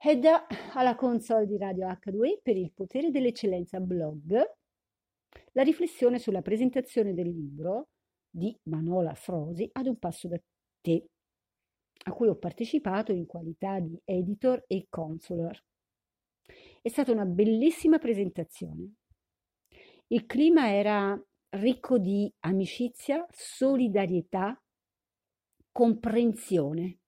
E da alla console di Radio H2 per il potere dell'eccellenza blog, la riflessione sulla presentazione del libro di Manola Frosi ad un passo da te, a cui ho partecipato in qualità di editor e consular. È stata una bellissima presentazione. Il clima era ricco di amicizia, solidarietà, comprensione.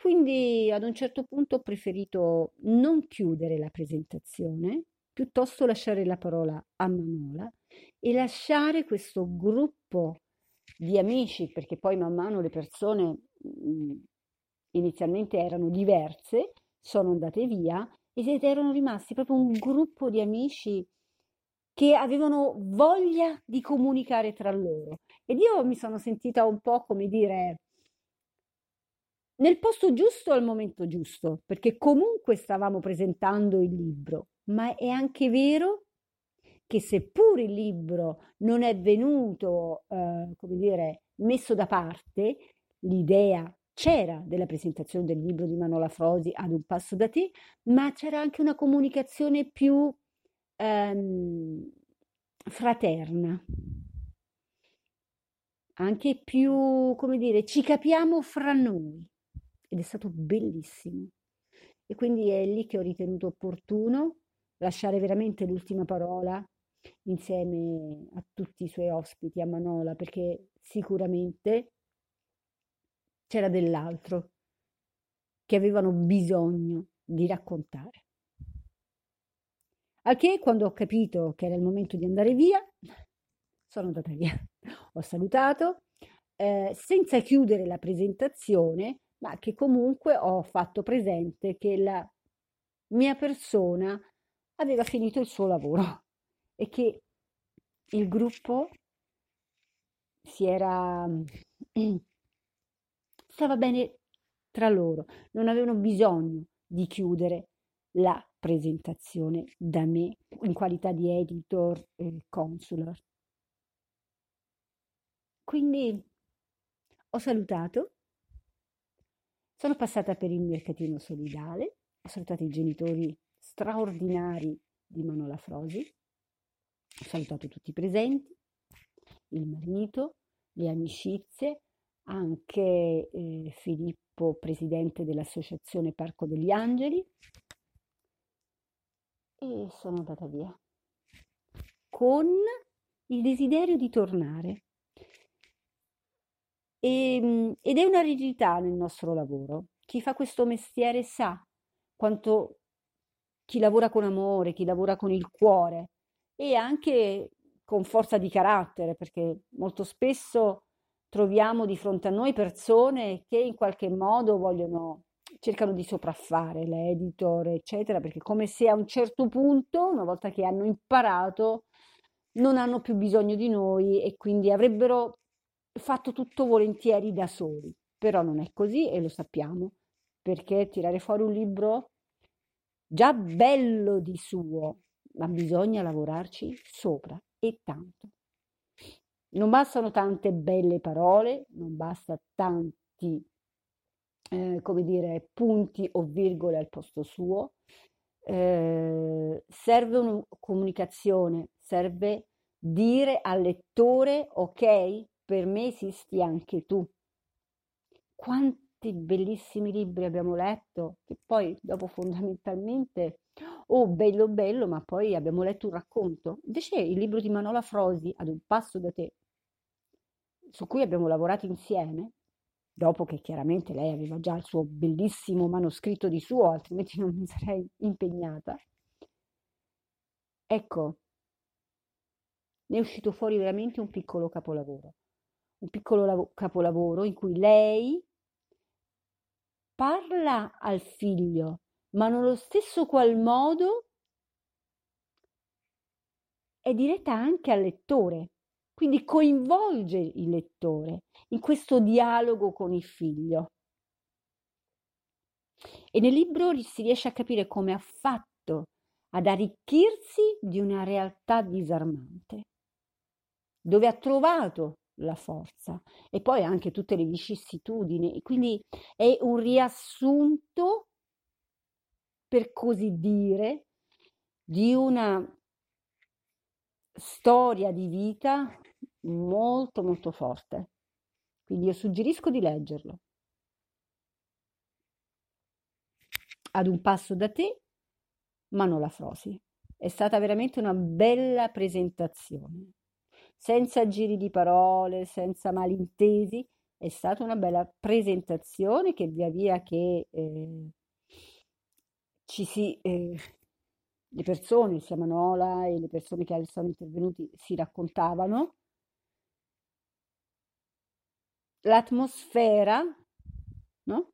Quindi ad un certo punto ho preferito non chiudere la presentazione, piuttosto lasciare la parola a Manola e lasciare questo gruppo di amici, perché poi man mano le persone mh, inizialmente erano diverse, sono andate via ed erano rimasti proprio un gruppo di amici che avevano voglia di comunicare tra loro. Ed io mi sono sentita un po' come dire nel posto giusto al momento giusto, perché comunque stavamo presentando il libro, ma è anche vero che seppur il libro non è venuto, eh, come dire, messo da parte, l'idea c'era della presentazione del libro di Manola Frosi ad un passo da te, ma c'era anche una comunicazione più ehm, fraterna, anche più, come dire, ci capiamo fra noi ed è stato bellissimo. E quindi è lì che ho ritenuto opportuno lasciare veramente l'ultima parola insieme a tutti i suoi ospiti a Manola, perché sicuramente c'era dell'altro che avevano bisogno di raccontare. Al che quando ho capito che era il momento di andare via, sono andata via. Ho salutato, eh, senza chiudere la presentazione, ma che comunque ho fatto presente che la mia persona aveva finito il suo lavoro e che il gruppo si era stava bene tra loro, non avevano bisogno di chiudere la presentazione da me in qualità di editor e consular. Quindi ho salutato, sono passata per il mercatino solidale, ho salutato i genitori straordinari di Manola Frosi, ho salutato tutti i presenti, il marito, le amicizie, anche eh, Filippo, presidente dell'Associazione Parco degli Angeli, e sono andata via con il desiderio di tornare. E, ehm, ed è una rigidità nel nostro lavoro. Chi fa questo mestiere sa quanto chi lavora con amore, chi lavora con il cuore e anche con forza di carattere, perché molto spesso troviamo di fronte a noi persone che in qualche modo vogliono cercano di sopraffare l'editor, eccetera, perché come se a un certo punto, una volta che hanno imparato, non hanno più bisogno di noi e quindi avrebbero fatto tutto volentieri da soli. Però non è così e lo sappiamo, perché tirare fuori un libro già bello di suo, ma bisogna lavorarci sopra e tanto. Non bastano tante belle parole, non basta tanti eh, come dire, punti o virgole al posto suo. Eh, serve una comunicazione, serve dire al lettore, ok, per me esisti anche tu. Quanti bellissimi libri abbiamo letto, che poi dopo fondamentalmente, oh bello bello, ma poi abbiamo letto un racconto. Invece il libro di Manola Frosi, ad un passo da te, su cui abbiamo lavorato insieme, dopo che chiaramente lei aveva già il suo bellissimo manoscritto di suo, altrimenti non mi sarei impegnata. Ecco, ne è uscito fuori veramente un piccolo capolavoro, un piccolo lav- capolavoro in cui lei parla al figlio, ma nello stesso qual modo è diretta anche al lettore, quindi coinvolge il lettore in questo dialogo con il figlio. E nel libro si riesce a capire come ha fatto ad arricchirsi di una realtà disarmante, dove ha trovato la forza e poi anche tutte le vicissitudini. Quindi è un riassunto per così dire, di una storia di vita molto molto forte. Quindi io suggerisco di leggerlo. Ad un passo da te, Manola Frosi. È stata veramente una bella presentazione, senza giri di parole, senza malintesi, è stata una bella presentazione che via via che eh, ci si, eh, le persone, sia Manola e le persone che sono intervenuti, si raccontavano, l'atmosfera no?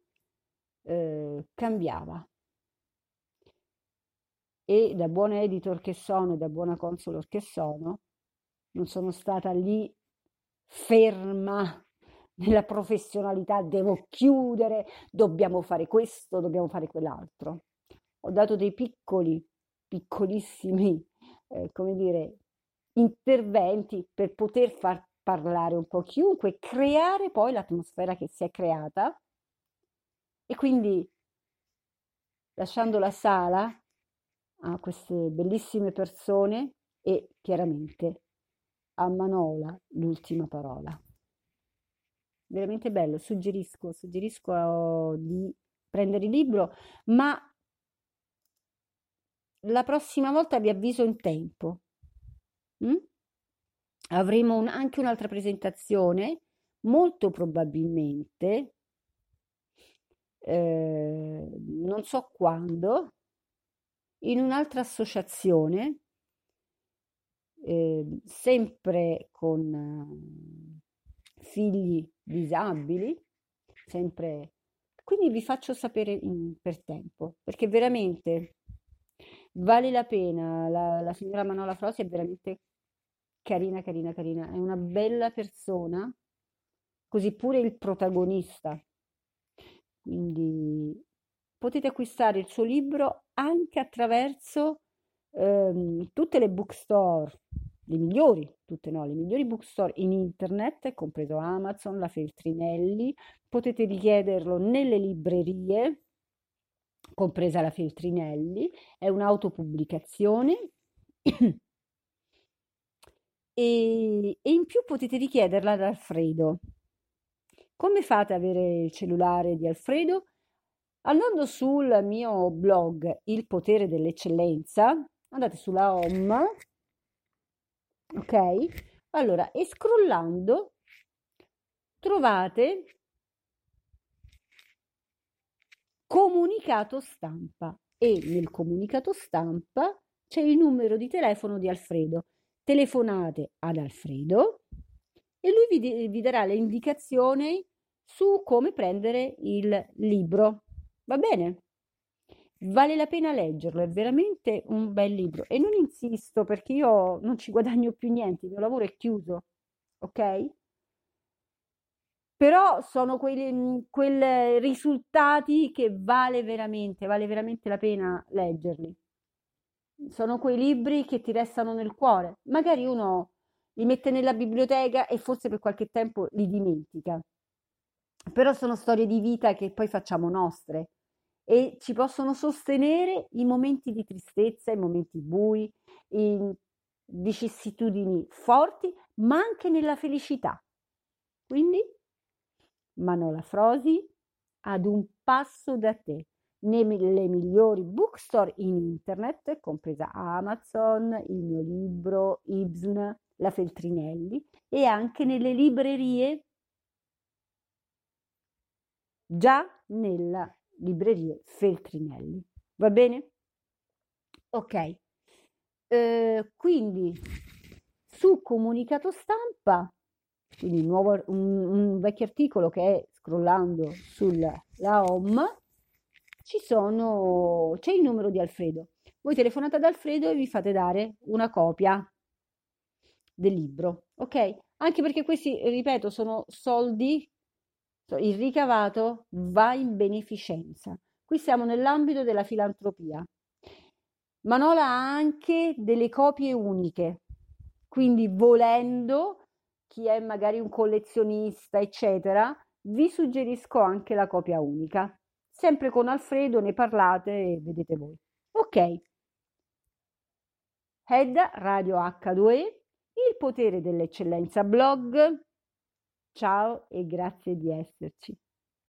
eh, cambiava. E da buona editor che sono, da buona consulor che sono, non sono stata lì ferma nella professionalità, devo chiudere, dobbiamo fare questo, dobbiamo fare quell'altro. Ho dato dei piccoli, piccolissimi, eh, come dire, interventi per poter far parlare un po' chiunque, creare poi l'atmosfera che si è creata e quindi lasciando la sala a queste bellissime persone e chiaramente a Manola l'ultima parola. Veramente bello, suggerisco, suggerisco di prendere il libro, ma la prossima volta vi avviso in tempo. Mm? Avremo un, anche un'altra presentazione, molto probabilmente, eh, non so quando, in un'altra associazione, eh, sempre con eh, figli disabili, sempre. Quindi vi faccio sapere in, per tempo, perché veramente vale la pena. La, la signora Manola Frosi è veramente carina, carina, carina, è una bella persona, così pure il protagonista. Quindi potete acquistare il suo libro anche attraverso ehm, tutte le bookstore, le migliori, tutte no, le migliori bookstore in internet, compreso Amazon, la Feltrinelli, potete richiederlo nelle librerie, compresa la Feltrinelli, è un'autopubblicazione e, e in più potete richiederla ad Alfredo. Come fate ad avere il cellulare di Alfredo? Andando sul mio blog Il potere dell'eccellenza, andate sulla home, ok? Allora, e scrollando trovate comunicato stampa e nel comunicato stampa c'è il numero di telefono di Alfredo telefonate ad Alfredo e lui vi, vi darà le indicazioni su come prendere il libro. Va bene? Vale la pena leggerlo, è veramente un bel libro e non insisto perché io non ci guadagno più niente, il mio lavoro è chiuso, ok? Però sono quei, quei risultati che vale veramente, vale veramente la pena leggerli sono quei libri che ti restano nel cuore. Magari uno li mette nella biblioteca e forse per qualche tempo li dimentica. Però sono storie di vita che poi facciamo nostre e ci possono sostenere in momenti di tristezza, in momenti bui, in vicissitudini forti, ma anche nella felicità. Quindi, Manola Frosi, ad un passo da te nelle migliori bookstore in internet, compresa Amazon, il mio libro, Ibsen, la Feltrinelli e anche nelle librerie, già nella libreria Feltrinelli. Va bene? Ok. Eh, quindi su comunicato stampa, quindi nuovo, un, un vecchio articolo che è scrollando sulla home, ci sono, c'è il numero di Alfredo. Voi telefonate ad Alfredo e vi fate dare una copia del libro, ok? Anche perché questi, ripeto, sono soldi, il ricavato va in beneficenza. Qui siamo nell'ambito della filantropia. Manola ha anche delle copie uniche, quindi volendo, chi è magari un collezionista, eccetera, vi suggerisco anche la copia unica sempre con Alfredo ne parlate e vedete voi. Ok. Head Radio H2E, il potere dell'eccellenza blog. Ciao e grazie di esserci.